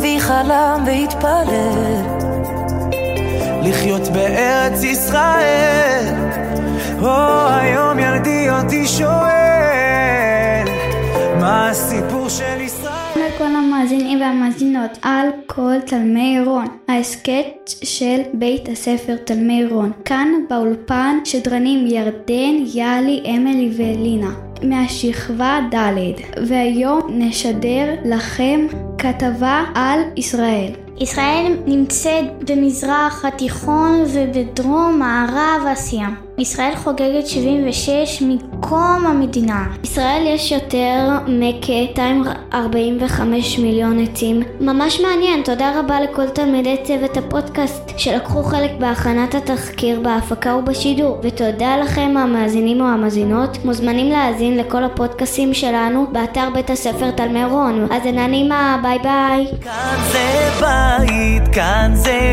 אבי חלם והתפלל לחיות בארץ ישראל. או היום ילדי אותי שואל, מה הסיפור של ישראל? לכל המאזינים והמאזינות על כל תלמי רון, ההסכת של בית הספר תלמי רון. כאן באולפן שדרנים ירדן, יאלי, אמילי ולינה. מהשכבה ד' והיום נשדר לכם כתבה על ישראל. ישראל נמצאת במזרח התיכון ובדרום מערב אסיה. ישראל חוגגת 76 מקום המדינה. ישראל יש יותר מכ-245 מיליון עצים. ממש מעניין, תודה רבה לכל תלמידי צוות הפודקאסט שלקחו חלק בהכנת התחקיר בהפקה ובשידור. ותודה לכם המאזינים או המאזינות. מוזמנים להאזין לכל הפודקאסים שלנו באתר בית הספר תלמי רון. האזנה נעימה, ביי ביי. כאן זה בית, כאן זה